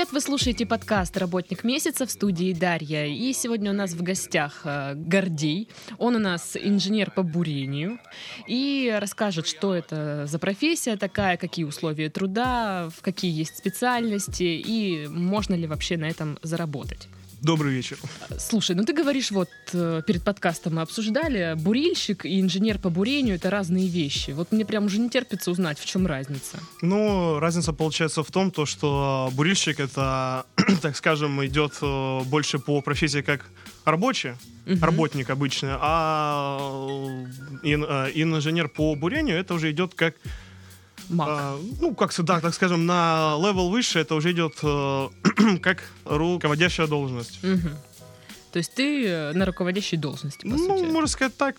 привет! Вы слушаете подкаст «Работник месяца» в студии Дарья. И сегодня у нас в гостях э, Гордей. Он у нас инженер по бурению. И расскажет, что это за профессия такая, какие условия труда, в какие есть специальности и можно ли вообще на этом заработать. Добрый вечер. Слушай, ну ты говоришь, вот э, перед подкастом мы обсуждали, бурильщик и инженер по бурению это разные вещи. Вот мне прям уже не терпится узнать, в чем разница. Ну, разница получается в том, то, что бурильщик это, так скажем, идет э, больше по профессии как рабочий, угу. работник обычный, а ин, э, инженер по бурению это уже идет как Маг. А, ну, как всегда, так скажем, на level выше это уже идет э, как руководящая должность. Угу. То есть ты э, на руководящей должности, по ну, сути? можно сказать так,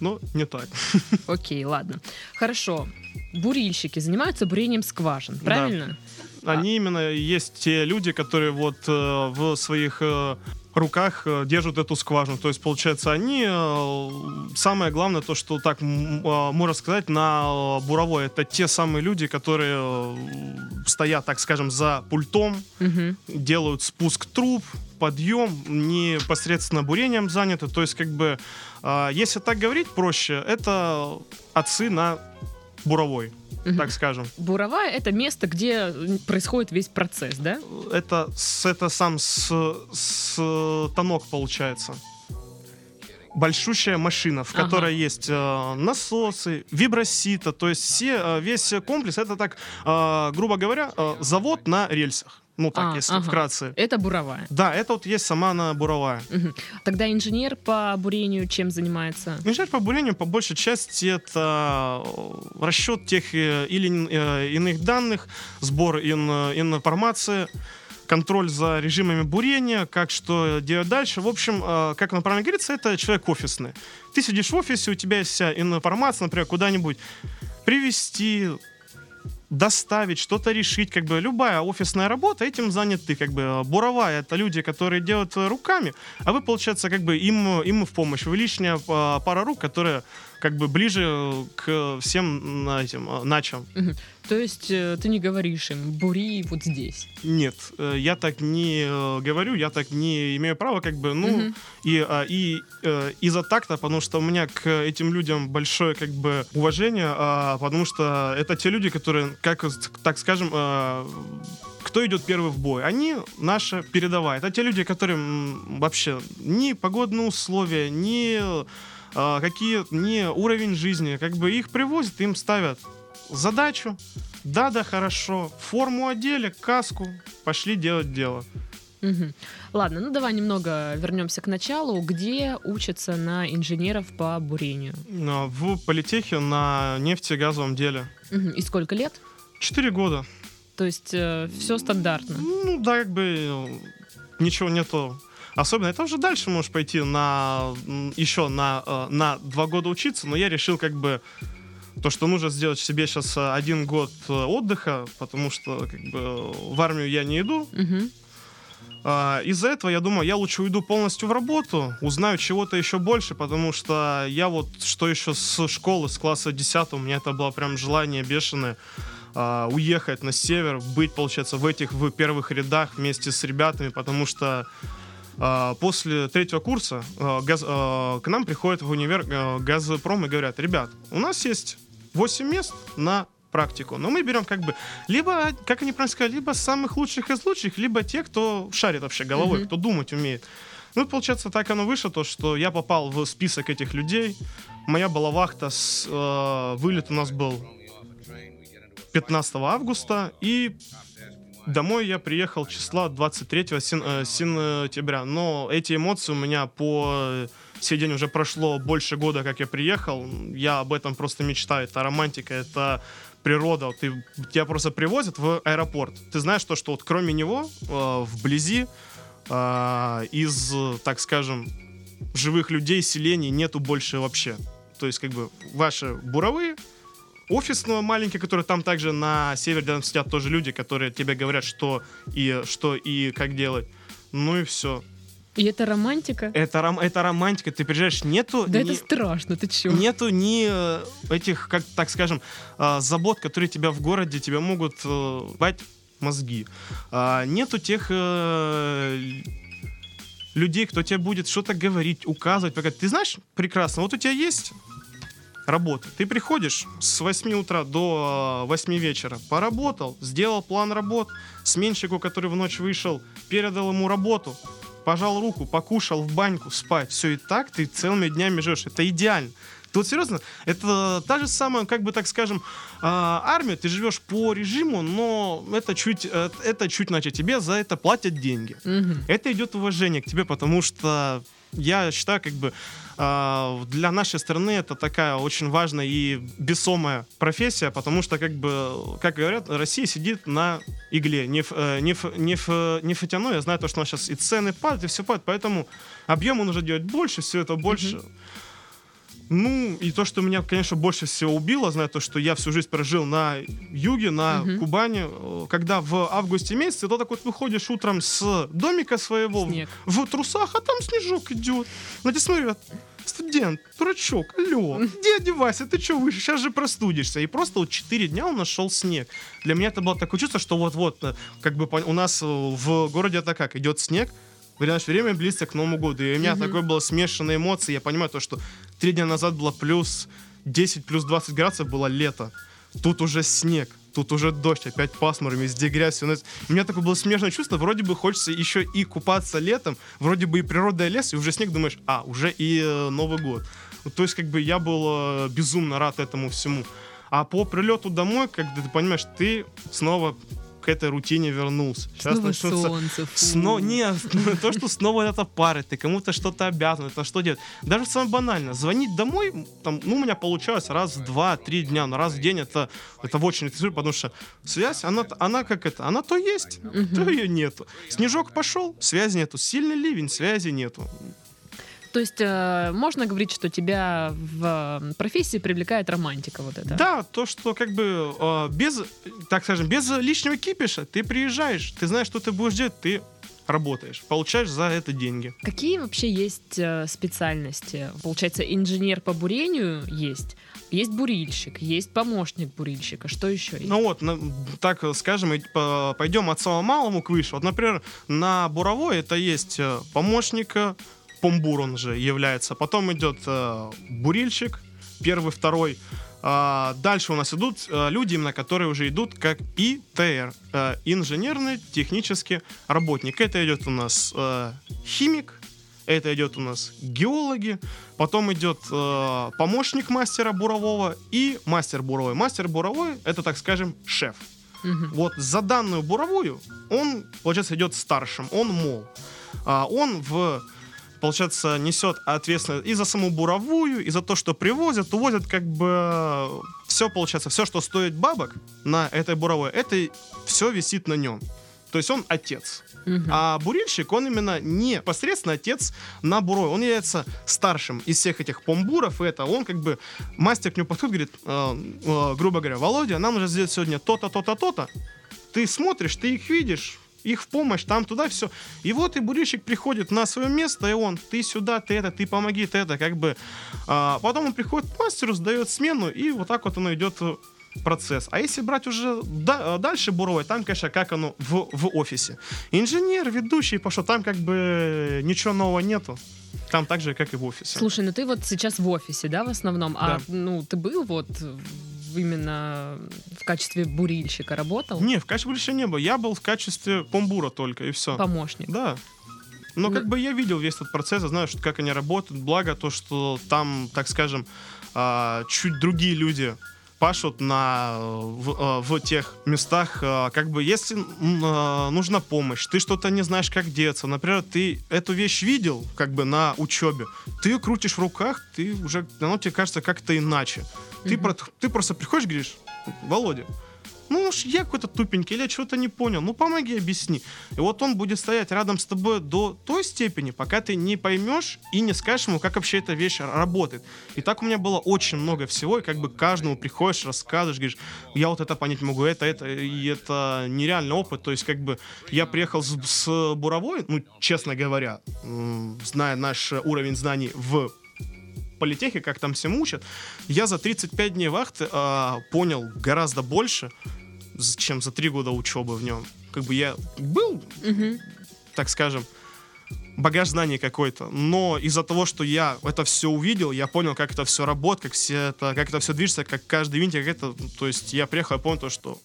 но не так. Окей, ладно. Хорошо. Бурильщики занимаются бурением скважин, правильно? Да. Они а... именно есть те люди, которые вот э, в своих э, руках э, держат эту скважину. То есть, получается, они... Э, самое главное, то, что так э, можно сказать, на буровой, это те самые люди, которые стоят, так скажем, за пультом, угу. делают спуск труб, подъем, непосредственно бурением заняты. То есть, как бы, если так говорить проще, это отцы на буровой угу. так скажем. Буровая — это место, где происходит весь процесс, да? Это, это сам с, с тонок получается большущая машина, в которой ага. есть э, насосы, вибросита, то есть все, э, весь комплекс, это так, э, грубо говоря, э, завод на рельсах. Ну так, а, если ага. вкратце. Это буровая. Да, это вот есть сама она буровая. Угу. Тогда инженер по бурению чем занимается? Инженер по бурению по большей части это э, расчет тех э, или э, иных данных, сбор ин, информации контроль за режимами бурения, как что делать дальше. В общем, как нам правильно говорится, это человек офисный. Ты сидишь в офисе, у тебя есть вся информация, например, куда-нибудь привести, доставить, что-то решить, как бы любая офисная работа, этим занят ты, как бы буровая, это люди, которые делают руками, а вы, получается, как бы им, им в помощь, вы лишняя пара рук, которая как бы ближе к всем этим начам. То есть э, ты не говоришь им, бури вот здесь? Нет, э, я так не э, говорю, я так не имею права, как бы, ну, угу. и, а, и из-за такта, потому что у меня к этим людям большое, как бы, уважение, а, потому что это те люди, которые, как, так скажем, кто идет первый в бой? Они наша передовая. Это те люди, которым вообще ни погодные условия, ни какие не уровень жизни, как бы их привозят, им ставят задачу, да, да, хорошо, форму одели, каску, пошли делать дело. Угу. Ладно, ну давай немного вернемся к началу. Где учатся на инженеров по бурению? В политехе на нефтегазовом деле. Угу. И сколько лет? Четыре года. То есть э, все стандартно? Ну да, как бы ничего нету Особенно это уже дальше можешь пойти на еще на, э, на два года учиться, но я решил как бы то, что нужно сделать себе сейчас э, один год э, отдыха, потому что как бы в армию я не иду. Угу. Uh, из-за этого я думаю, я лучше уйду полностью в работу, узнаю чего-то еще больше, потому что я вот, что еще с школы, с класса 10, у меня это было прям желание бешеное uh, уехать на север, быть, получается, в этих в первых рядах вместе с ребятами, потому что а, после третьего курса а, газ, а, к нам приходят в универ Газпром и говорят, ребят, у нас есть 8 мест на практику. Но мы берем как бы либо, как они правильно сказали, либо самых лучших из лучших, либо тех, кто шарит вообще головой, mm-hmm. кто думать умеет. Ну, получается, так оно вышло, то, что я попал в список этих людей. Моя была вахта, с, э, вылет у нас был 15 августа, и Домой я приехал числа 23 э, сентября, но эти эмоции у меня по сей день уже прошло больше года, как я приехал. Я об этом просто мечтаю. Это романтика, это природа. Ты, тебя просто привозят в аэропорт. Ты знаешь то, что вот кроме него э, вблизи э, из, так скажем, живых людей, селений нету больше вообще. То есть как бы ваши буровые офисного маленький, который там также на севере рядом сидят тоже люди, которые тебе говорят, что и что и как делать. Ну и все. И это романтика? Это, ром, это романтика. Ты приезжаешь, нету... Да ни, это страшно, ты чё? Нету ни э, этих, как так скажем, э, забот, которые тебя в городе, тебя могут... Э, мозги. А, нету тех людей, кто тебе будет что-то говорить, указывать. Пока ты знаешь прекрасно, вот у тебя есть работа. Ты приходишь с 8 утра до 8 вечера, поработал, сделал план работ, сменщику, который в ночь вышел, передал ему работу, пожал руку, покушал в баньку, спать. Все и так ты целыми днями живешь. Это идеально. Тут серьезно, это та же самая, как бы так скажем, а, армия. Ты живешь по режиму, но это чуть, э, это чуть, значит, тебе за это платят деньги. Мгм. Это идет уважение к тебе, потому что я считаю, как бы для нашей страны это такая очень важная и весомая профессия, потому что, как бы, как говорят, Россия сидит на игле, не в, э, не в, не в, не фатяной. Я знаю то, что у нас сейчас и цены падают, и все падает, поэтому объему нужно делать больше, все это больше. Ну, и то, что меня, конечно, больше всего убило, зная то, что я всю жизнь прожил на юге, на Мгм. Кубани, э, когда в августе месяце, то так вот выходишь утром с домика своего Снег. в трусах, а там снежок идет. На тебя смотрят, студент, дурачок, алло, где одевайся, ты что выше, сейчас же простудишься. И просто вот 4 дня у нас шел снег. Для меня это было такое чувство, что вот-вот, э, как бы у нас э, в городе это как, идет снег, Говорят, что время близится к Новому году. И у меня Мгм. такое было смешанные эмоции. Я понимаю то, что три дня назад было плюс 10, плюс 20 градусов, было лето. Тут уже снег, тут уже дождь, опять пасмур, везде грязь. на- У меня такое было смешанное чувство, вроде бы хочется еще и купаться летом, вроде бы и природа, и лес, и уже снег, думаешь, а, уже и э, Новый год. То есть, как бы я был э, безумно рад этому всему. А по прилету домой, когда ты понимаешь, ты снова к этой рутине вернулся. Сейчас Снова начнутся солнце. фу. Сно... Не, то, что снова это пары, ты кому-то что-то обязан, это что делать. Даже самое банально, звонить домой, там, ну, у меня получалось раз в два-три дня, но раз в день это, это в очень интересует, потому что связь, она, она как это, она то есть, то ее нету. Снежок пошел, связи нету, сильный ливень, связи нету. То есть э, можно говорить, что тебя в профессии привлекает романтика вот эта? Да, то, что как бы э, без, так скажем, без лишнего кипиша ты приезжаешь, ты знаешь, что ты будешь делать, ты работаешь, получаешь за это деньги. Какие вообще есть э, специальности? Получается, инженер по бурению есть, есть бурильщик, есть помощник бурильщика. Что еще есть? Ну вот, на- так скажем, пойдем от самого малому к выше. Вот, например, на буровой это есть э, помощник, помбур он же является. Потом идет э, бурильщик, первый, второй. А, дальше у нас идут э, люди, именно которые уже идут как ИТР, э, инженерный технический работник. Это идет у нас э, химик, это идет у нас геологи, потом идет э, помощник мастера бурового и мастер буровой. Мастер буровой это, так скажем, шеф. Мгм. Вот за данную буровую он, получается, идет старшим, он мол. А он в получается, несет ответственность и за саму буровую, и за то, что привозят, увозят, как бы все, получается, все, что стоит бабок на этой буровой, это все висит на нем. То есть он отец. Мгм. А бурильщик, он именно не непосредственно отец на бурой. Он является старшим из всех этих помбуров. И это он как бы мастер к нему подходит, говорит, э, э, грубо говоря, Володя, нам нужно сделать сегодня то-то, то-то, то-то. Ты смотришь, ты их видишь, их в помощь, там, туда, все. И вот и бурильщик приходит на свое место, и он, ты сюда, ты это, ты помоги, ты это, как бы. А, потом он приходит к мастеру, сдает смену, и вот так вот оно идет э, процесс. А если брать уже да- э, дальше буровой, там, конечно, как оно в, в офисе. Инженер, ведущий пошел, там как бы ничего нового нету. Там так же, как и в офисе. Слушай, ну ты вот сейчас в офисе, да, в основном? А Да. ну ты был вот именно в качестве бурильщика работал? Не, в качестве больше не было. Я был в качестве помбура только, и все. Помощник. Да. Но Ну- как бы я видел весь этот процесс, я знаю, что, как они работают. Благо то, что там, так скажем, а, чуть другие люди пашут на, в, а, в тех местах, а, как бы, если нужна помощь, ты что-то не знаешь, как деться, например, ты эту вещь видел, как бы, на учебе, ты ее крутишь в руках, ты уже, оно тебе кажется как-то иначе. Ты, про- ты просто приходишь и говоришь, Володя, ну уж я какой-то тупенький, или я чего-то не понял, ну помоги, объясни. И вот он будет стоять рядом с тобой до той степени, пока ты не поймешь и не скажешь ему, как вообще эта вещь работает. И так у меня было очень много всего, и как бы каждому приходишь, рассказываешь, говоришь, я вот это понять могу, это, это, и это нереальный опыт. То есть как бы я приехал с, с буровой, ну, честно говоря, зная наш уровень знаний в политехе, как там всем учат, я за 35 дней вахты а, понял гораздо больше, чем за три года учебы в нем. Как бы я был, Мгм. так скажем, багаж знаний какой-то, но из-за того, что я это все увидел, я понял, как это все работает, как все это, как это все движется, как каждый винтик, как это, то есть я приехал и понял то, что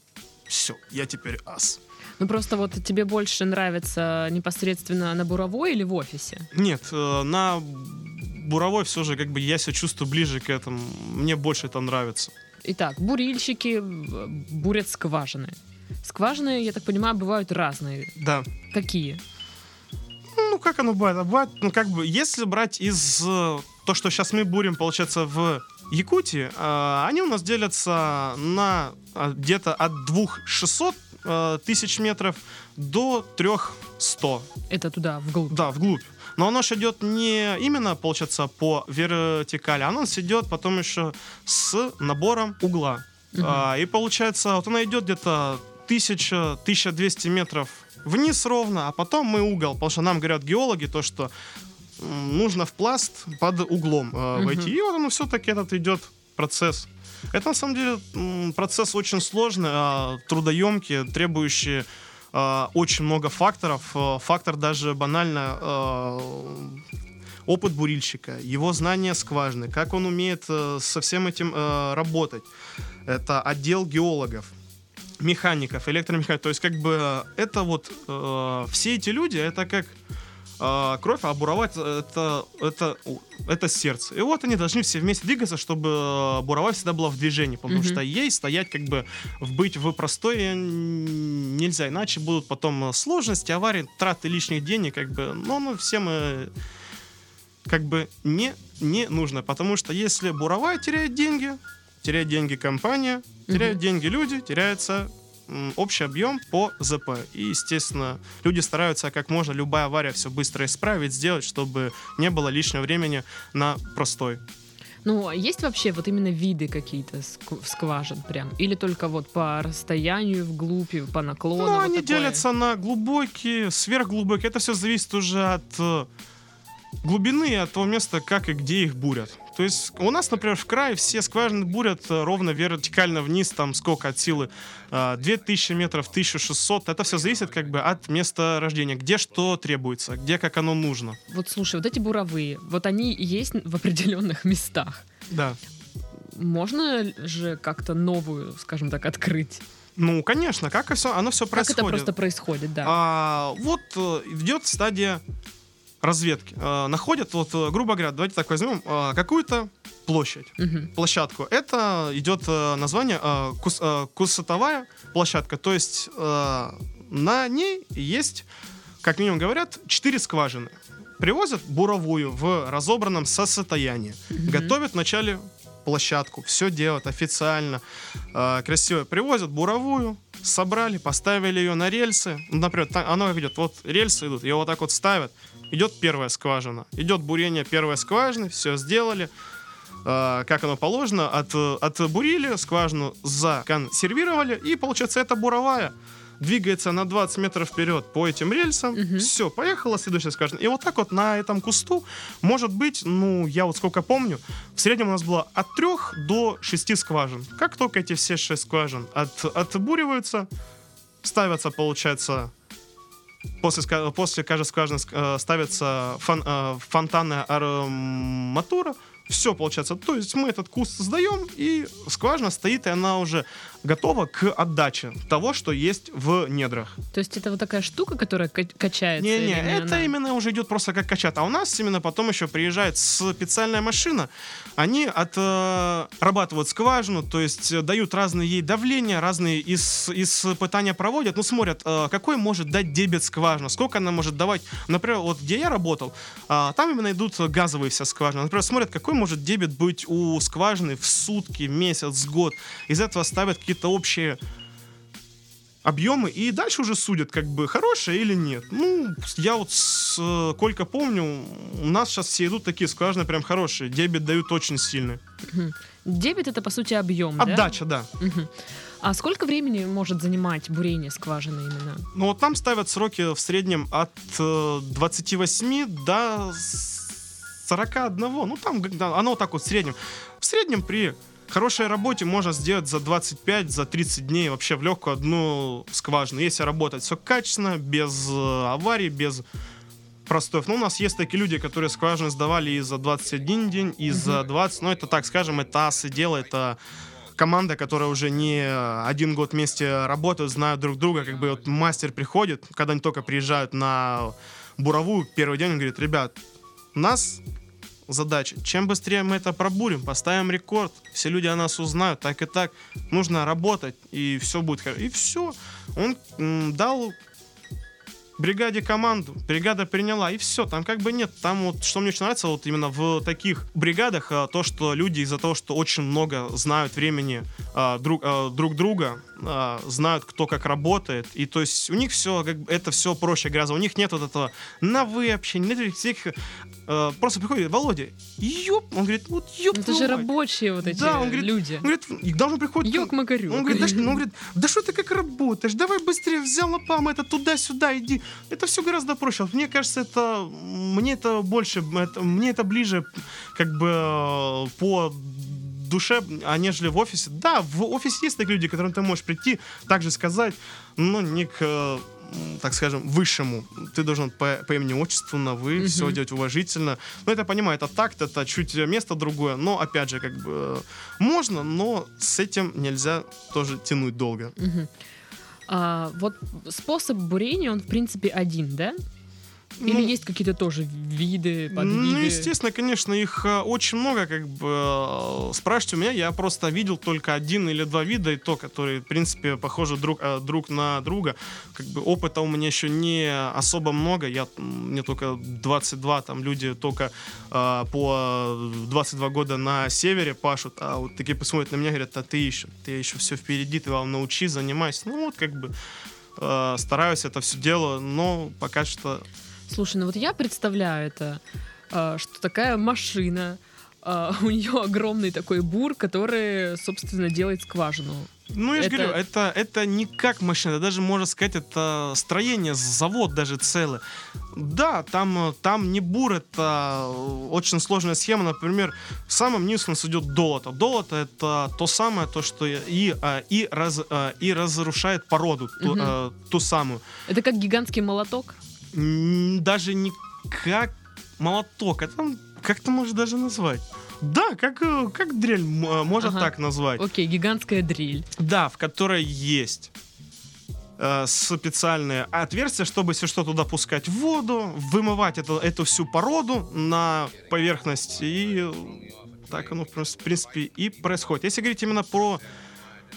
все, я теперь ас. Ну просто вот тебе больше нравится непосредственно на буровой или в офисе? Нет, э, на буровой все же как бы я себя чувствую ближе к этому, мне больше это нравится. Итак, бурильщики э, бурят скважины. Скважины, я так понимаю, бывают разные. Да. Какие? Ну, как оно бывает? А бывает, ну, как бы, если брать из э, то, что сейчас мы бурим, получается, в Якутии, э, они у нас делятся на э, где-то от 2600 э, тысяч метров до 300, Это туда, вглубь. да, вглубь. Но оно же идет не именно, получается, по вертикали, оно идет потом еще с набором угла. Мгм. А, и получается, вот она идет где-то 1000-1200 метров вниз ровно, а потом мы угол, потому что нам говорят геологи то, что нужно в пласт под углом э, Мгм. войти. И вот оно все-таки этот идет процесс. Это на самом деле процесс очень сложный, а, трудоемкий, требующий а, очень много факторов. Э, Фактор даже банально э, опыт бурильщика, его знание скважины, как он умеет э, со всем этим э, работать. Это отдел геологов, механиков, электромехаников. То есть как бы э, это вот э, все эти люди, это как э, кровь, а буровать это, это, у- это сердце. И вот они должны все вместе двигаться, чтобы э, буровая всегда была в движении, потому Мгм. что ей стоять как бы в быть в простое н- нельзя, иначе будут потом э, сложности, аварии, траты лишних денег, как бы, но ну, всем э, как бы не, не нужно, потому что если буровая теряет деньги, теряет деньги компания, теряют Мгм. деньги люди, теряется общий объем по ЗП. И, естественно, люди стараются как можно любая авария все быстро исправить, сделать, чтобы не было лишнего времени на простой. Ну, а есть вообще вот именно виды какие-то ск- скважин прям? Или только вот по расстоянию вглубь, по наклону? Ну, вот они такое? делятся на глубокие, сверхглубокие. Это все зависит уже от э, глубины от того места, как и где их бурят. То есть у нас, например, в крае все скважины бурят э, ровно вертикально вниз, там сколько от силы, э, 2000 метров, 1600. Это все зависит как бы от места рождения, где что требуется, где как оно нужно. Вот слушай, вот эти буровые, вот они есть в определенных местах. Да. Можно же как-то новую, скажем так, открыть? Ну, конечно, как все, оно все Как происходит. это просто происходит, да? А, вот э, идет стадия разведки. А, находят, вот, э, грубо говоря, давайте так возьмем, а, какую-то площадь, Мгм. площадку. Это идет э, название э, кус- э, кусотовая площадка, то есть э, на ней есть, как минимум говорят, четыре скважины. Привозят буровую в разобранном состоянии. Мгм. Готовят вначале площадку, все делают официально, э, красиво. Привозят буровую, собрали, поставили ее на рельсы. Ну, например, та- оно как идет, вот рельсы идут, ее вот так вот ставят. Идет первая скважина, идет бурение первой скважины, все сделали, э, как оно положено, от, отбурили, скважину законсервировали, и получается это буровая двигается на 20 метров вперед по этим рельсам, Мгм. все, поехала следующая скважина. И вот так вот на этом кусту может быть, ну, я вот сколько помню, в среднем у нас было от 3 до 6 скважин. Как только эти все 6 скважин от, отбуриваются, ставятся, получается, после, после каждой скважины э, ставится фон, э, фонтанная арматура, все получается. То есть мы этот куст сдаем, и скважина стоит, и она уже готова к отдаче того, что есть в недрах. То есть это вот такая штука, которая ка- качается? Не-не, это она? именно уже идет просто как качат. А у нас именно потом еще приезжает специальная машина. Они отрабатывают скважину, то есть э, дают разные ей давления, разные ис- испытания проводят, ну смотрят, э, какой может дать дебет скважина, сколько она может давать. Например, вот где я работал, там именно идут газовые все скважины. Например, смотрят, какой может дебет быть у скважины в сутки, месяц, год. Из этого ставят какие-то общие объемы и дальше уже судят, как бы хорошее или нет. Ну, я вот сколько помню, у нас сейчас все идут такие скважины прям хорошие, дебет дают очень сильный. Дебет это по сути объем, да? Отдача, да. Мгм. А сколько времени может занимать бурение скважины именно? Но вот там ставят сроки в среднем от э, 28 до 41. Ну, там да, оно вот так вот в среднем. В среднем при хорошей работе можно сделать за 25, за 30 дней вообще в легкую одну скважину. Если работать все качественно, без э, аварий, без простоев. Ну, у нас есть такие люди, которые скважины сдавали и за 21 день, и за 20. Но это, так скажем, это асы дело, это команда, которая уже не один год вместе работают, знают друг друга. Как бы вот мастер приходит, когда они только приезжают на буровую, первый день он говорит, ребят, у нас задача. Чем быстрее мы это пробурим, поставим рекорд, все люди о нас узнают, так и так. Нужно работать, и все будет хорошо. И все. Он дал бригаде команду, бригада приняла, и все, там как бы нет, там вот, что мне очень нравится, вот именно в таких бригадах, а, то, что люди из-за того, что очень много знают времени а, друг, а, друг друга, а, знают, кто как работает, и то есть у них все, как бы, это все проще грязно, у них нет вот этого на вы общения, нет всех, а, просто приходит, Володя, ёп, он говорит, вот ёп, Ну, Это же рабочие вот эти Да, он говорит, люди. Он говорит, и даже приходит... Йок Макарюк. Он говорит, да, что- он говорит, да что ты как работаешь? Давай быстрее взял лопам, это туда-сюда иди. Это все гораздо проще. Мне кажется, это мне это больше, это- мне это ближе как бы э, по душе, а нежели в офисе. Да, в офисе есть такие люди, к которым ты можешь прийти, также сказать, но не к э, так скажем, высшему. Ты должен по, по имени отчеству на вы, Мгм. все делать уважительно. Ну, это понимаю, это такт, это чуть место другое, но, опять же, как бы, э, можно, но с этим нельзя тоже тянуть долго. Мгм. А, вот способ бурения, он в принципе один, да? Или Ну, есть какие-то тоже виды, подвиды? Ну, естественно, конечно, их э, очень много, как бы, э, спрашивайте у меня, я просто видел только один или два вида, и то, которые, в принципе, похожи друг, э, друг на друга. Как бы опыта у меня еще не особо много, я, мне только 22, там люди только э, по 22 года на севере пашут, а вот такие посмотрят на меня, говорят, а ты еще, ты еще все впереди, ты вам научи, занимайся. Ну, вот, как бы, стараюсь это все дело, но пока что Слушай, ну вот я представляю это, а, что такая машина, а, у нее огромный такой бур, который, собственно, делает скважину. Ну, я же Это- говорю, это, это не как машина, это даже, можно сказать, это строение, завод даже целый. Да, там, там не бур, это очень сложная схема. Например, в самом низу у нас идет долото. Долото — это то самое, то, что и, э, и, раз, и разрушает породу, ту, э, ту самую. Это как гигантский молоток. Даже не как молоток, это там как ты можешь даже назвать? Да, как, э, как дрель э, можно Ага. так назвать. Окей, гигантская дрель. Да, в которой есть э, специальные отверстия, чтобы, если что, туда пускать воду, вымывать это, эту всю породу на поверхность, и э, так оно, в принципе- в принципе, и происходит. Если говорить именно про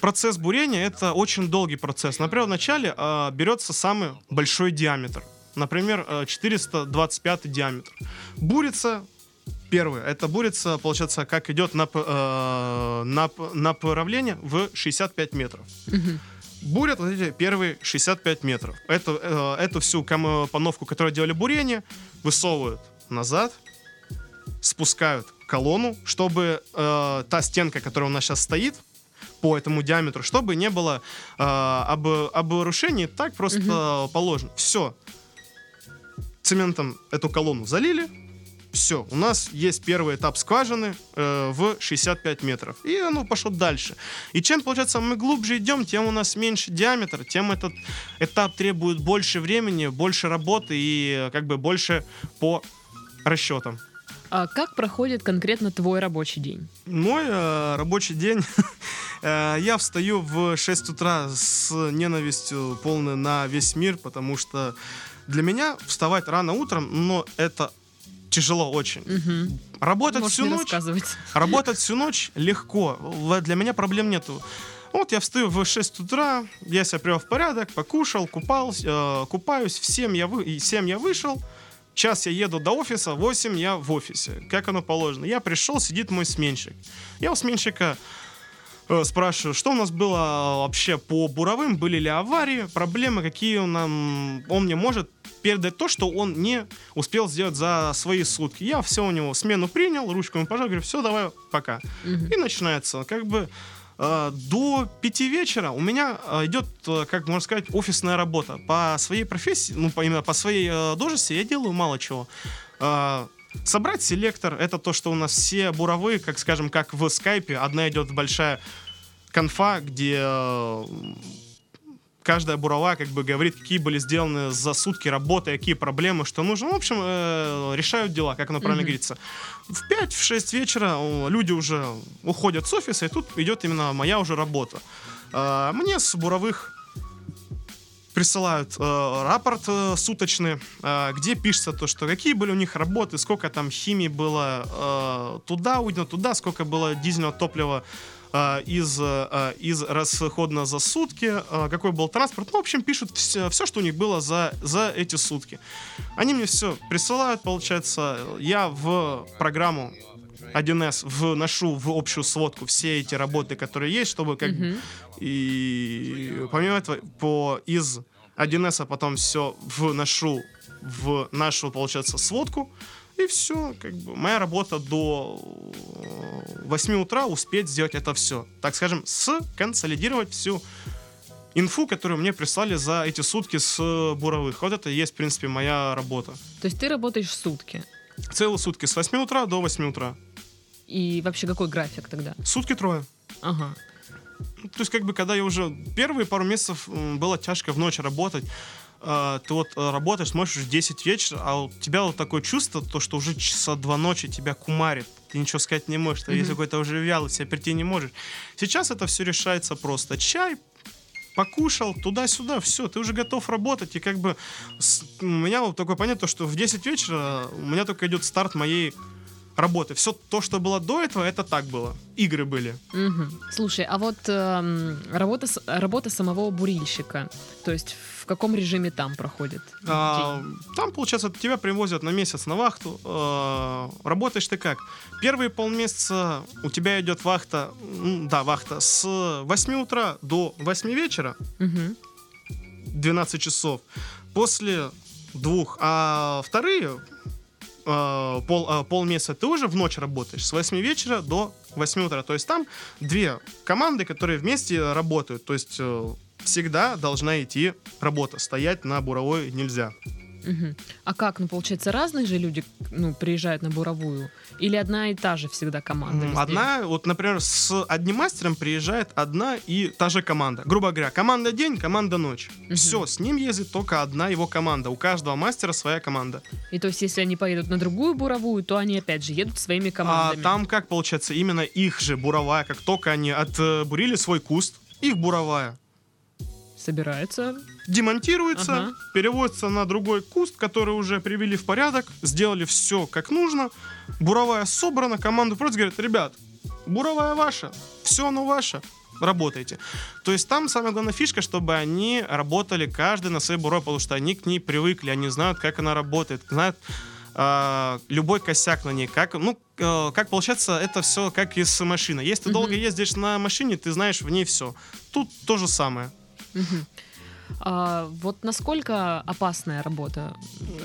процесс бурения, это очень долгий процесс. Например, вначале э, берется самый большой диаметр. Например, э, 425 диаметр. Бурится Первое, это бурится, получается, как идет нап- э, нап- направление в 65 метров. Бурят вот эти первые 65 метров. Эту, э, эту всю компоновку, которую делали бурение, высовывают назад, спускают колонну, чтобы э, та стенка, которая у нас сейчас стоит, по этому диаметру, чтобы не было э, об, обрушений, так просто положено. Все. Цементом эту колонну залили, все, у нас есть первый этап скважины э, в 65 метров. И оно пошло дальше. И чем, получается, мы глубже идем, тем у нас меньше диаметр, тем этот этап требует больше времени, больше работы и как бы больше по расчетам. А как проходит конкретно твой рабочий день? Мой э, рабочий день. э, я встаю в 6 утра с ненавистью полной на весь мир, потому что для меня вставать рано утром, но это тяжело очень. Мгм. Работать Можешь всю ночь. Работать всю ночь легко. Для меня проблем нету. Вот я встаю в 6 утра, я себя привел в порядок, покушал, купался, э, купаюсь, в 7 я, вы, и 7 я вышел, час я еду до офиса, 8 я в офисе, как оно положено. Я пришел, сидит мой сменщик. Я у сменщика спрашиваю, что у нас было вообще по буровым, были ли аварии, проблемы, какие он нам, он мне может передать то, что он не успел сделать за свои сутки. Я все у него смену принял, ручку ему пожал, говорю, все, давай, пока. Мгм. И начинается, как бы э, до пяти вечера у меня э, идет, э, как можно сказать, офисная работа. По своей профессии, ну, именно по своей э, должности я делаю мало чего. Собрать селектор, это то, что у нас все буровые, как скажем, как в скайпе, одна идет большая конфа, где э, каждая бурова как бы говорит, какие были сделаны за сутки работы, какие проблемы, что нужно. В общем, э, решают дела, как оно правильно Мгм. говорится. В 5-6 вечера э, люди уже уходят с офиса, и тут идет именно моя уже работа. Э, мне с буровых присылают э, рапорт э, суточный, э, где пишется то, что какие были у них работы, сколько там химии было э, туда уйдено, туда, сколько было дизельного топлива э, из, э, из расходно за сутки, э, какой был транспорт. Ну, в общем, пишут все, все, что у них было за, за эти сутки. Они мне все присылают, получается. Я в программу 1С вношу в общую сводку все эти работы, которые есть, чтобы как Мгм. и помимо этого, по, из 1С потом все вношу в нашу, получается, сводку. И все, как бы, моя работа до э, 8 утра успеть сделать это все. Так скажем, сконсолидировать всю инфу, которую мне прислали за эти сутки с буровых. Вот это и есть, в принципе, моя работа. То есть ты работаешь сутки. Целые сутки с 8 утра до 8 утра. И вообще какой график тогда? Сутки трое. Ага. Ну, То есть, как бы, когда я уже первые пару месяцев было тяжко в ночь работать, э, ты вот э, работаешь, смотришь в 10 вечера, а у тебя вот такое чувство, то, что уже часа два ночи тебя кумарит, ты ничего сказать не можешь, ты Мгм. есть какой-то уже вялый, себя прийти не можешь. Сейчас это все решается просто. Чай, покушал, туда-сюда, все, ты уже готов работать, и как бы с- у меня вот такое понятие, что в 10 вечера у меня только идет старт моей работы. Все то, что было до этого, это так было. Игры были. Мгм. Слушай, а вот эм, работа, работа самого бурильщика, то есть в каком режиме там проходит? А, там, получается, тебя привозят на месяц на вахту. А, работаешь ты как? Первые полмесяца у тебя идет вахта, да, вахта с 8 утра до 8 вечера, Мгм. 12 часов. После двух. А вторые а, пол, а, полмесяца ты уже в ночь работаешь с 8 вечера до 8 утра. То есть там две команды, которые вместе работают. То есть э, всегда должна идти работа. Стоять на буровой нельзя. Мгм. А как, ну получается, разные же люди ну, приезжают на буровую? Или одна и та же всегда команда? Везде? Одна, вот, например, с одним мастером приезжает одна и та же команда. Грубо говоря, команда день, команда ночь. Мгм. Все, с ним ездит только одна его команда. У каждого мастера своя команда. И то есть, если они поедут на другую буровую, то они опять же едут своими А командами. там как получается, именно их же буровая, как только они отбурили свой куст, их буровая Собираются. Демонтируется, Ага. переводится на другой куст, который уже привели в порядок, сделали все как нужно, буровая собрана, команда просто говорит, ребят, буровая ваша, все оно ваше, работайте. То есть там самая главная фишка, чтобы они работали каждый на своей буровой, потому что они к ней привыкли, они знают, как она работает, знают а, любой косяк на ней, как, ну, э, как получается, это все как и с машиной. Если ты долго ездишь на машине, ты знаешь в ней все. Тут то же самое. Мгм. А вот насколько опасная работа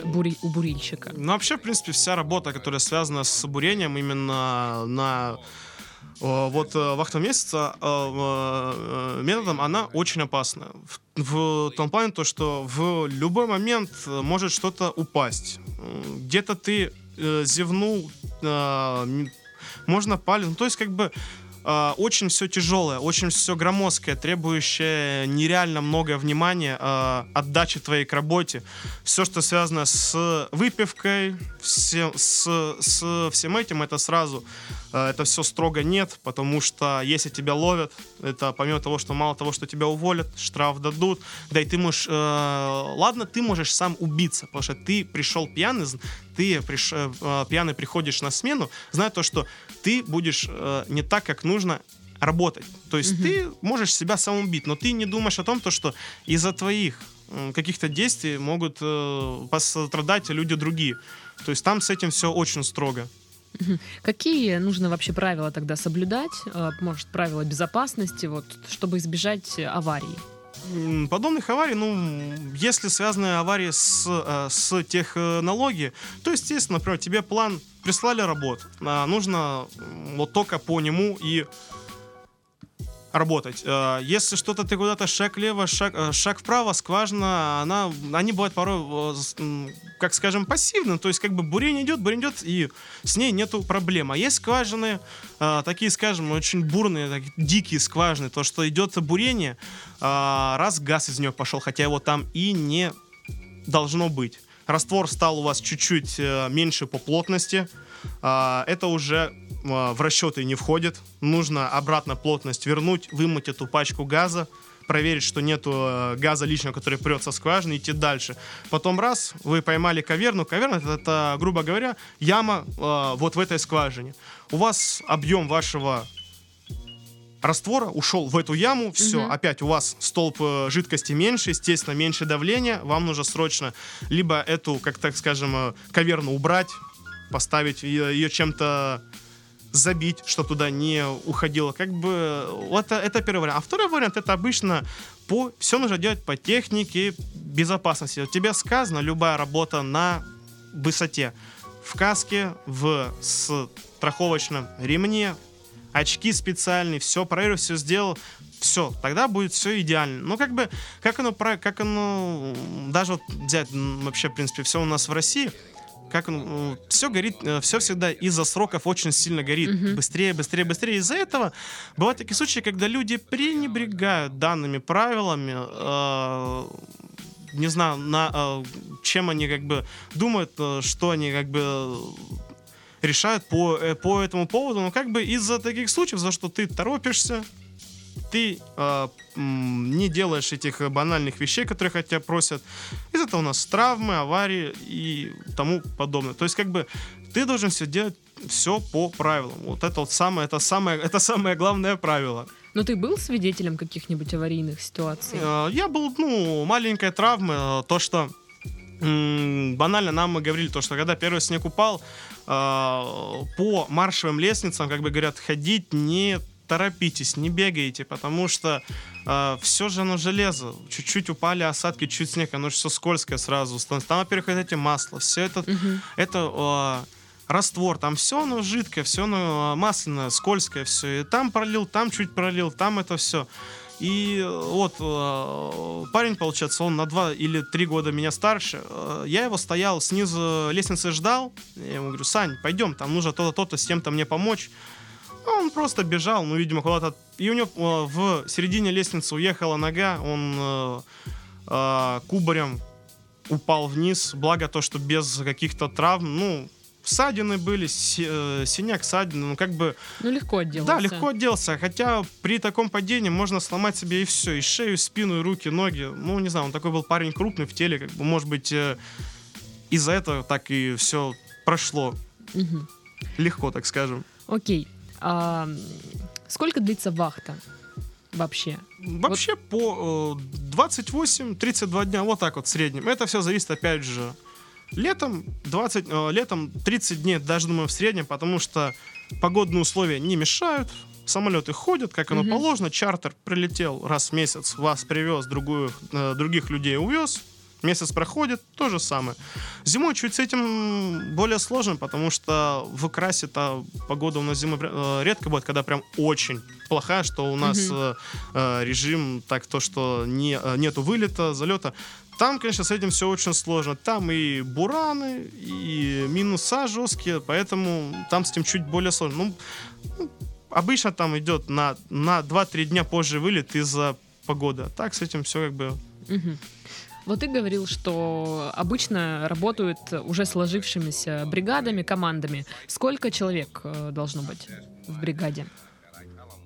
бури- у бурильщика? Ну, вообще, в принципе, вся работа, которая связана с бурением именно на э, вот э, вахтовом месяца э, методом, она очень опасна. В, в том плане, то, что в любой момент может что-то упасть. Где-то ты зевнул, можно палец. Ну, то есть, как бы э, очень все тяжелое, очень все громоздкое, требующее нереально много внимания, э, отдачи твоей к работе. Все, что связано с выпивкой, все, с, с всем этим, это сразу, э, это все строго нет, потому что если тебя ловят, это помимо того, что мало того, что тебя уволят, штраф дадут, да и ты можешь, э, ладно, ты можешь сам убиться, потому что ты пришел пьяный, ты приш, э, э, пьяный приходишь на смену, зная то, что ты будешь э, не так, как нужно работать. То есть Мгм. ты можешь себя сам убить, но ты не думаешь о том, то, что из-за твоих каких-то действий могут э, пострадать люди другие. То есть там с этим все очень строго. Какие нужно вообще правила тогда соблюдать? А, Может, правила безопасности, вот, чтобы избежать э, аварий? Подобных аварий, ну, если связаны аварии с, э, с технологией, то, естественно, например, тебе план прислали работу, а нужно вот только по нему и работать. Э, Если что-то ты куда-то шаг влево, шаг, э, шаг вправо, скважина, она, они бывают порой, э, как скажем, пассивны. То есть как бы бурение идет, бурение идет, и с ней нету проблем. А есть скважины, такие, скажем, очень бурные, такие дикие скважины, то, что идет бурение, раз газ из нее пошел, хотя его там и не должно быть. Раствор стал у вас чуть-чуть меньше по плотности. Это уже в расчеты не входит. Нужно обратно плотность вернуть, вымыть эту пачку газа, проверить, что нету э, газа лишнего, который прет со скважины, идти дальше. Потом раз, вы поймали каверну. Каверна это, это, грубо говоря, яма э, вот в этой скважине. У вас объем вашего раствора ушел в эту яму, все, Мгм. опять у вас столб э, жидкости меньше, естественно, меньше давления, вам нужно срочно либо эту, как так скажем, э, каверну убрать, поставить ее, ее чем-то забить, чтобы туда не уходило. Как бы вот это, это первый вариант. А второй вариант это обычно по все нужно делать по технике безопасности. У тебя сказано любая работа на высоте. В каске, в страховочном ремне, очки специальные, все проверил, все сделал, все, тогда будет все идеально. Ну, как бы, как оно, как оно, даже вот взять вообще, в принципе, все у нас в России, как оно, все горит, все всегда из-за сроков очень сильно горит. Мгм. Быстрее, быстрее, быстрее. Из-за этого бывают такие случаи, когда люди пренебрегают данными правилами, э, не знаю, на, э, чем они как бы думают, э, что они как бы решают по, э, по этому поводу. Но как бы из-за таких случаев, за что ты торопишься, ты э, не делаешь этих э, банальных вещей, которых от тебя просят. Из этого у нас травмы, аварии и тому подобное. То есть как бы ты должен все делать все по правилам. Вот это вот самое, это самое, это самое главное правило. Но ты был свидетелем каких-нибудь аварийных ситуаций? Э, Я был, ну, маленькая травма, э, то, что банально нам мы говорили, то, что когда первый снег упал, по маршевым лестницам, как бы говорят, ходить не торопитесь, не бегайте, потому что все же оно железо. Чуть-чуть упали осадки, чуть снег, оно же все скользкое сразу. Там, во-первых, эти масло, все это, Мгм. это э, раствор, там все оно жидкое, все оно э, масляное, скользкое, все. И там пролил, там чуть пролил, там это все. И э, вот э, парень, получается, он на два или три года меня старше. Э, Я его стоял снизу лестницы ждал. Я ему говорю, Сань, пойдем, там нужно то-то, то-то, с тем-то мне помочь. Он просто бежал, ну, видимо, куда-то. И у него в середине лестницы уехала нога, он э, э, кубарем упал вниз. Благо то, что без каких-то травм, ну, ссадины были, э, синяк, ссадины, ну, как бы Ну, легко отделался. да, легко отделался. Хотя при таком падении можно сломать себе и все. И шею, и спину, и руки, ноги. Ну, не знаю, он такой был парень крупный в теле. Как бы, может быть, э, из-за этого так и все прошло. Мгм. Легко, так скажем. Окей. А, сколько длится вахта вообще? Вообще по э, 28-32 дня, вот так вот в среднем. Это все зависит, опять же, летом 20, э, летом 30 дней, даже думаю, в среднем, потому что погодные условия не мешают. Самолеты ходят, как оно Мгм. положено. Чартер прилетел раз в месяц, вас привез, другую, э, других людей увез. Месяц проходит, то же самое. Зимой чуть с этим более сложно, потому что в Красе-то погода у нас зимой э, редко будет, когда прям очень плохая, что у нас э, э, режим так то, что не, нету вылета, залета. Там, конечно, с этим все очень сложно. Там и бураны, и минуса жесткие, поэтому там с этим чуть более сложно. Ну, ну, обычно там идет на, на 2-3 дня позже вылет из-за погоды. А так с этим все как бы... Мгм. Вот ты говорил, что обычно работают уже сложившимися бригадами, командами. Сколько человек э, должно быть в бригаде?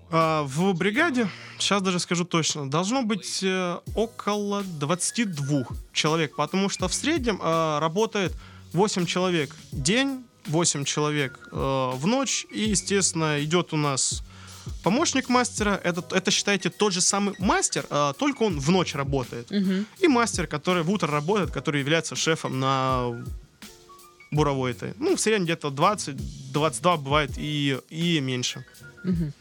А, в бригаде, сейчас даже скажу точно, должно быть э, около 22 человек, потому что в среднем э, работает 8 человек день, 8 человек в ночь, и, естественно, идет у нас помощник мастера, это, это считайте тот же самый мастер, э, только он в ночь работает. Мгм. И мастер, который в утро работает, который является шефом на буровой этой. Ну, в среднем где-то 20-22 бывает и, и меньше. Мгм.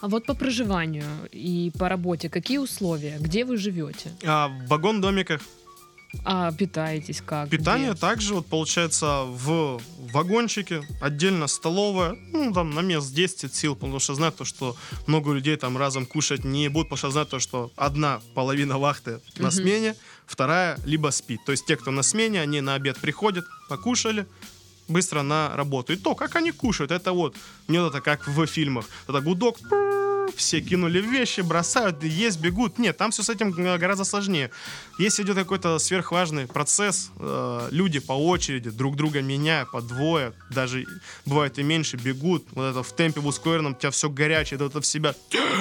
А вот по проживанию и по работе какие условия? Где вы живете? А, в вагон-домиках А питаетесь как? Питание Где? также вот получается в вагончике, отдельно столовая, ну там на мест 10 сил, потому что знают то, что много людей там разом кушать не будут, потому что знают то, что одна половина вахты на смене, вторая либо спит. То есть те, кто на смене, они на обед приходят, покушали, быстро на работу. И то, как они кушают, это вот, не вот это как в фильмах. Это гудок, пр, все кинули вещи, бросают, есть, бегут. Нет, там все с этим э, гораздо сложнее. Если идет какой-то сверхважный процесс, э, люди по очереди, друг друга меняя, по двое, даже бывает и меньше, бегут, вот это в темпе в ускоренном, у тебя все горячее, вот это в себя,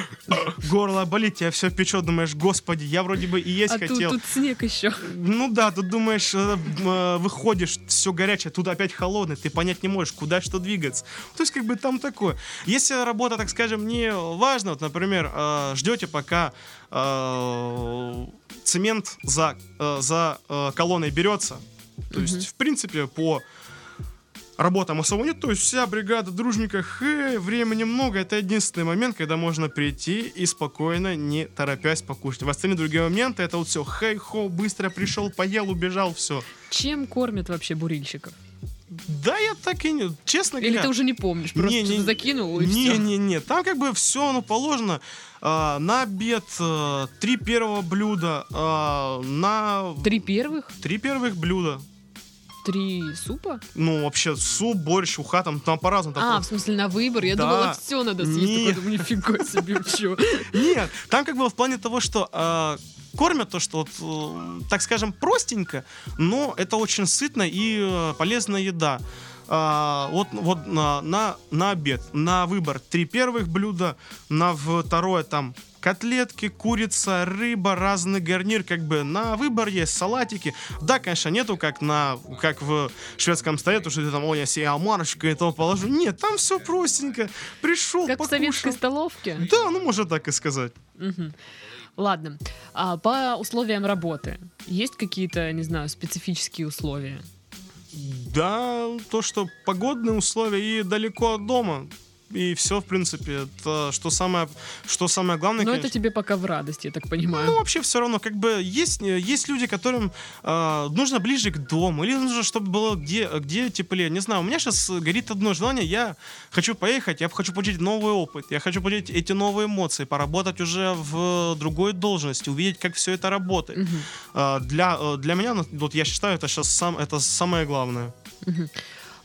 горло болит, тебя все печет, думаешь, господи, я вроде бы и есть А тут, хотел. тут снег еще. Ну да, тут думаешь, э, э, выходишь, все горячее, тут опять холодно, ты понять не можешь, куда что двигаться. То есть как бы там такое. Если работа, так скажем, не важна, вот, например, э, ждете пока э, цемент за, э, за э, колонной берется, то Мгм. есть в принципе по работам особо нет, то есть вся бригада дружника, хэ, времени много, это единственный момент, когда можно прийти и спокойно, не торопясь покушать. В остальные другие моменты это вот все, хей-хо, быстро пришел, поел, убежал, все. Чем кормят вообще бурильщиков? Да, я так и не, честно Или говоря. ты уже не помнишь, просто Не, не, закинул и не, все. не, не, там как бы все, ну, положено. А, на обед а, три первого блюда, а, на Три первых, три первых блюда. три супа? Ну, вообще, суп, борщ, уха, там, там по-разному. там А, в смысле на выбор? Я Да. думала, все надо съесть. Не. Такой, думаю, нифига себе, чё. Нет, там как бы в плане того, что а, кормят то, что, вот, э, так скажем, простенько, но это очень сытно и э, полезная еда. А, вот вот на, на, на обед, на выбор три первых блюда, на второе там котлетки, курица, рыба, разный гарнир, как бы на выбор есть салатики. Да, конечно, нету как на как в шведском столе, то что ты там, ой, я себе омарочку и то положу. Нет, там все простенько. Пришел, Как в советской покушал. столовке? Да, ну можно так и сказать. Мгм. Ладно. А по условиям работы есть какие-то, не знаю, специфические условия? Да, то, что погодные условия и далеко от дома. И все, в принципе, это что самое, что самое главное. Но это конечно. тебе пока в радости, я так понимаю. Ну, вообще все равно, как бы, есть, есть люди, которым э, нужно ближе к дому, или нужно, чтобы было где, где теплее. Не знаю, у меня сейчас горит одно желание, я хочу поехать, я хочу получить новый опыт, я хочу получить эти новые эмоции, поработать уже в другой должности, увидеть, как все это работает. Мгм. Э, для, э, для меня, вот я считаю, это сейчас сам, это самое главное. Мгм.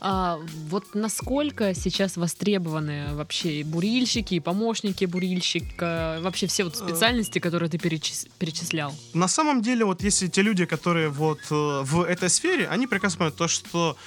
А вот насколько сейчас востребованы вообще и бурильщики, и помощники бурильщика, вообще все вот Э. специальности, которые ты перечис- перечислял? На самом деле, вот если те люди, которые вот э, в этой сфере, они прекрасно понимают то, что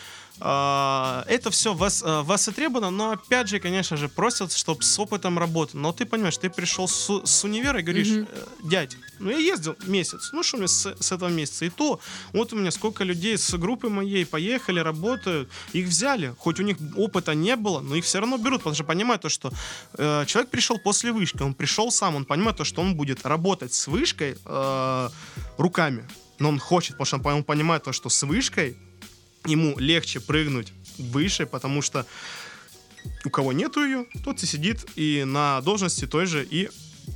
это все вас, э, востребовано, но опять же, конечно же, просят, чтобы с опытом работы. Но ты понимаешь, ты пришел с, с универа и говоришь. «Э, дядь, ну я ездил месяц, ну что мне с, с этого месяца? И то, вот у меня сколько людей с группы моей поехали, работают, их взяли, хоть у них опыта не было, но их все равно берут, потому что понимают то, что э, человек пришел после вышки, он пришел сам, он понимает то, что он будет работать с вышкой э, руками, но он хочет, потому что он понимает то, что с вышкой ему легче прыгнуть выше, потому что у кого нету ее, тот и сидит и на должности той же и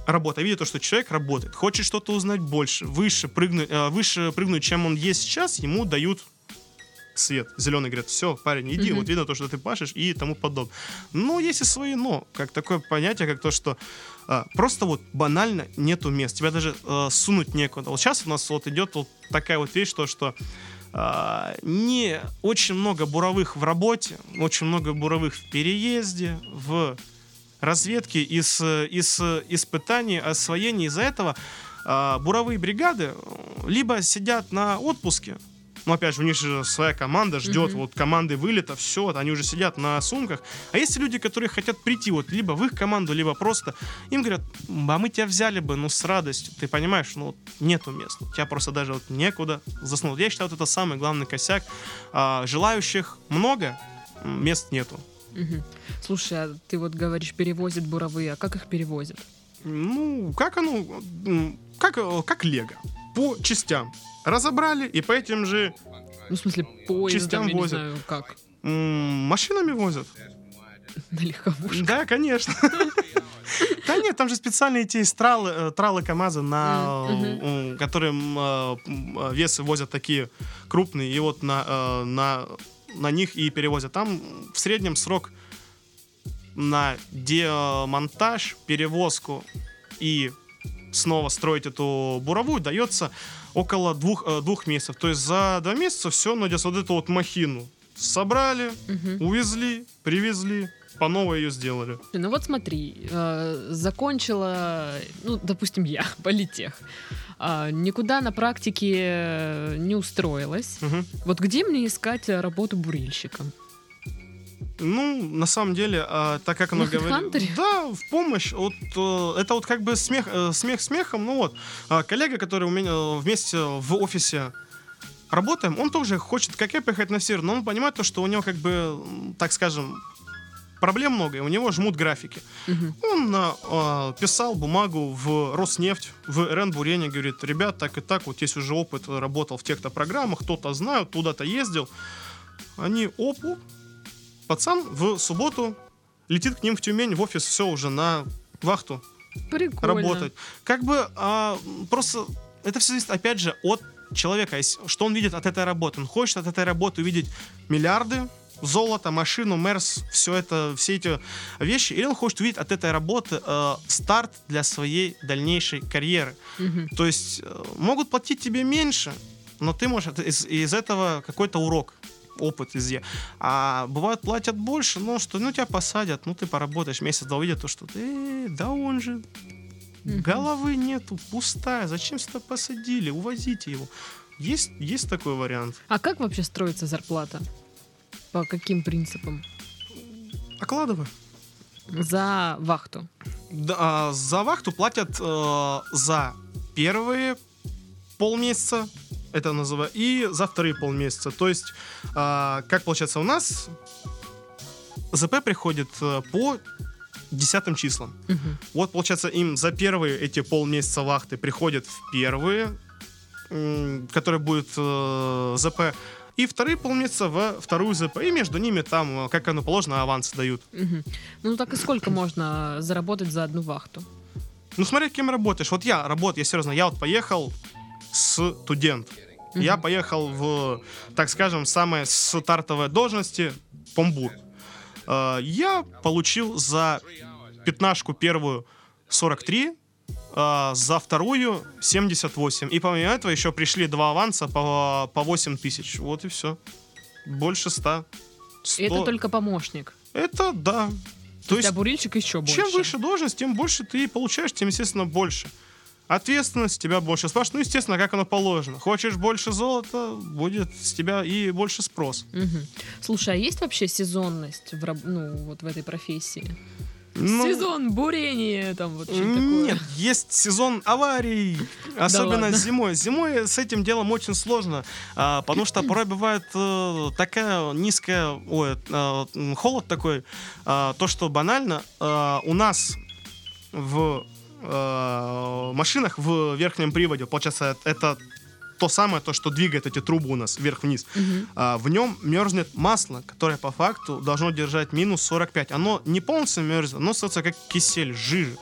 работа. Видит то, что человек работает, хочет что-то узнать больше, выше прыгнуть, э, выше прыгнуть, чем он есть сейчас, ему дают свет. Зеленый говорят, все, парень, иди, Мгм. вот видно то, что ты пашешь и тому подобное. Но есть и свои но, как такое понятие, как то, что а, просто вот банально нету мест. Тебя даже э, сунуть некуда. Вот сейчас у нас вот идет вот такая вот вещь, то, что не очень много буровых в работе, очень много буровых в переезде, в разведке, из, из испытаний, освоения. Из-за этого а, буровые бригады либо сидят на отпуске, но опять же, у них же своя команда ждет, Мгм. вот команды вылета, все, они уже сидят на сумках. А есть люди, которые хотят прийти вот либо в их команду, либо просто им говорят, «М, а мы тебя взяли бы, ну, с радостью. Ты понимаешь, ну, вот нету мест. У тебя просто даже вот некуда заснуть. Я считаю, вот это самый главный косяк. А, желающих много, мест нету. Мгм. Слушай, а ты вот говоришь, перевозят буровые, а как их перевозят? Ну, как оно, как, э, как лего, по частям. Разобрали и по этим же Ну, в смысле, поездом, Частям я не возят. знаю, как. м, машинами возят. на легковушках. Да, конечно. Да нет, там же специальные эти тралы, э, тралы КАМАЗа, на, м, которые э, э, весы возят такие крупные, и вот на, э, на, на них и перевозят. Там в среднем срок на демонтаж, перевозку и снова строить эту буровую дается около двух, э, двух месяцев. То есть за два месяца все найдется вот эту вот махину. Собрали, Мгм. увезли, привезли, по новой ее сделали. Ну вот смотри, э, закончила, ну, допустим, я, политех. А, никуда на практике не устроилась. Мгм. Вот где мне искать работу бурильщиком? Ну, на самом деле, а, так как оно На говорит... Да, в помощь. Вот, э, это вот как бы смех, э, смех смехом. Ну вот, а, коллега, который у меня э, вместе в офисе работаем, он тоже хочет, как я, поехать на север, но он понимает то, что у него как бы, так скажем, проблем много, и у него жмут графики. Мгм. Он а, писал бумагу в Роснефть, в РН Бурение, говорит, ребят, так и так, вот есть уже опыт, работал в тех-то программах, кто-то знает, туда-то ездил. Они, оп, пацан в субботу летит к ним в Тюмень, в офис, все уже на вахту Прикольно. работать. Как бы а, просто это все зависит, опять же, от человека, Если- что он видит от этой работы. Он хочет от этой работы увидеть миллиарды, золото, машину, Мерс, все это, все эти вещи, или он хочет увидеть от этой работы э, старт для своей дальнейшей карьеры. Мгм. То есть э, могут платить тебе меньше, но ты можешь из, из этого какой-то урок опыт из А бывает платят больше, но что, ну тебя посадят, ну ты поработаешь месяц, да увидят то, что ты, «Э, да он же, головы нету, пустая, зачем сюда посадили, увозите его. Есть, есть такой вариант. А как вообще строится зарплата? По каким принципам? Окладывай. За вахту. Да, а, за вахту платят э, за первые полмесяца, это называю, и за вторые полмесяца. То есть, а, как получается, у нас ЗП приходит э, по десятым числам. Мгм. Вот, получается, им за первые эти полмесяца вахты приходят в первые, которые будет э, ЗП, и вторые полмесяца во вторую ЗП. И между ними там, э, как оно положено, аванс дают. Мгм. Ну так и сколько можно заработать за одну вахту? Ну, смотри, кем работаешь. Вот я работаю, я серьезно, я вот поехал студент. Я Мгм. поехал в, так скажем, самые стартовые должности Помбур. Э, Я получил за пятнашку первую 43, э, за вторую 78. И помимо этого еще пришли два аванса по, по 8 тысяч. Вот и все. Больше 100. И Это 100. только помощник. Это да. То есть, бурильщик еще больше. Чем выше должность, тем больше ты получаешь, тем, естественно, больше. Ответственность тебя больше спрашивают. Ну, естественно, как оно положено. Хочешь больше золота, будет с тебя и больше спрос. Мгм. Слушай, а есть вообще сезонность в, раб- ну, вот в этой профессии? Ну, Сезон бурения, там вот что-то такое. Нет, есть сезон аварий, особенно ладно. зимой. Зимой с этим делом очень сложно, а, потому что порой бывает э, такая низкая, ой, э, м, холод такой, а, то что банально а, у нас в э, машинах в верхнем приводе, получается, это то самое, то, что двигает эти трубы у нас вверх-вниз. Мгм. А, в нем мерзнет масло, которое по факту должно держать минус 45. Оно не полностью мерзнет, оно становится как кисель, жижа.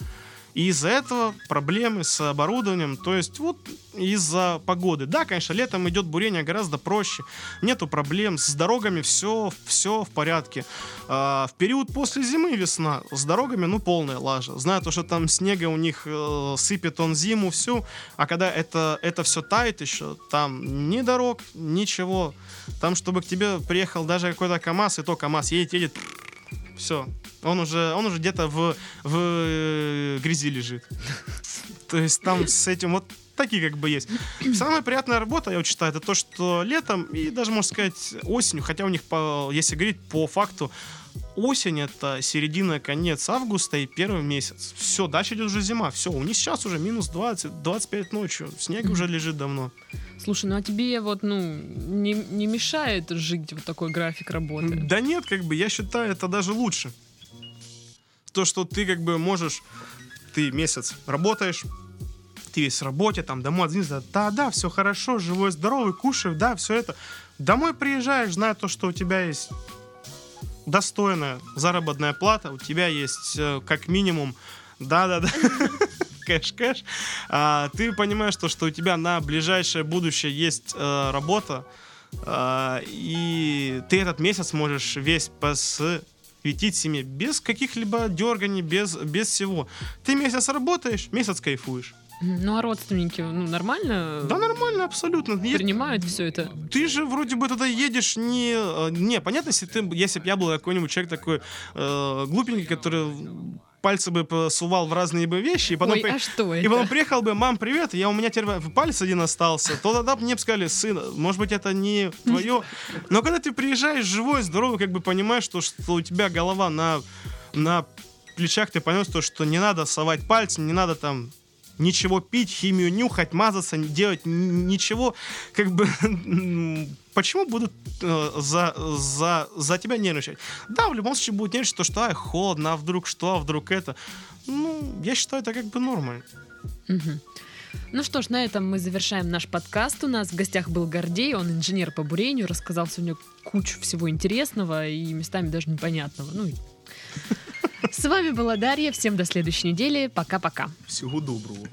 И из-за этого проблемы с оборудованием, то есть вот из-за погоды. Да, конечно, летом идет бурение гораздо проще, нету проблем, с дорогами все, все в порядке. А, в период после зимы весна с дорогами, ну, полная лажа. Знаю то, что там снега у них э, сыпет он зиму всю, а когда это, это все тает еще, там ни дорог, ничего. Там, чтобы к тебе приехал даже какой-то КАМАЗ, и то КАМАЗ едет, едет, все. Он уже, он уже где-то в, в э, грязи лежит. То есть там с этим вот такие как бы есть. Самая приятная работа, я считаю, это то, что летом и даже, можно сказать, осенью, хотя у них, по, если говорить по факту, осень это середина, конец августа и первый месяц. Все, дальше идет уже зима. Все, у них сейчас уже минус 20, 25 ночью. Снег уже лежит давно. Слушай, ну а тебе вот, ну, не, не мешает жить вот такой график работы? Да нет, как бы, я считаю, это даже лучше. То, что ты как бы можешь, ты месяц работаешь, ты весь в работе, там, домой отзвонился, да, да, все хорошо, живой, здоровый, кушаю, да, все это. Домой приезжаешь, зная то, что у тебя есть достойная заработная плата, у тебя есть э, как минимум, да-да-да, кэш-кэш, а, ты понимаешь, то, что у тебя на ближайшее будущее есть э, работа, э, и ты этот месяц можешь весь посвятить семье без каких-либо дерганий, без, без всего. Ты месяц работаешь, месяц кайфуешь. Ну а родственники, ну нормально? Да нормально, абсолютно. Принимают все это. Ты же вроде бы тогда едешь не... э, Не, понятно, если ты, если бы я был какой-нибудь человек такой э, глупенький, который пальцы бы посувал в разные бы вещи, и потом, Ой, при- а что и это? потом приехал бы, мам, привет, я у меня теперь палец один остался, то тогда мне бы сказали, сын, может быть, это не твое. Но когда ты приезжаешь живой, здоровый, как бы понимаешь, что, что у тебя голова на, на плечах, ты понимаешь, то, что не надо совать пальцы, не надо там ничего пить, химию нюхать, мазаться, делать ничего, как бы почему будут э, за, за, за тебя нервничать? Да, в любом случае будут нервничать, то, что ай, холодно, а вдруг что, а вдруг это. Ну, я считаю, это как бы. Мгм. Ну что ж, на этом мы завершаем наш подкаст. У нас в гостях был Гордей, он инженер по бурению, рассказал сегодня кучу всего интересного и местами даже непонятного. Ну, С вами была Дарья. Всем до следующей недели. Пока-пока. Всего доброго.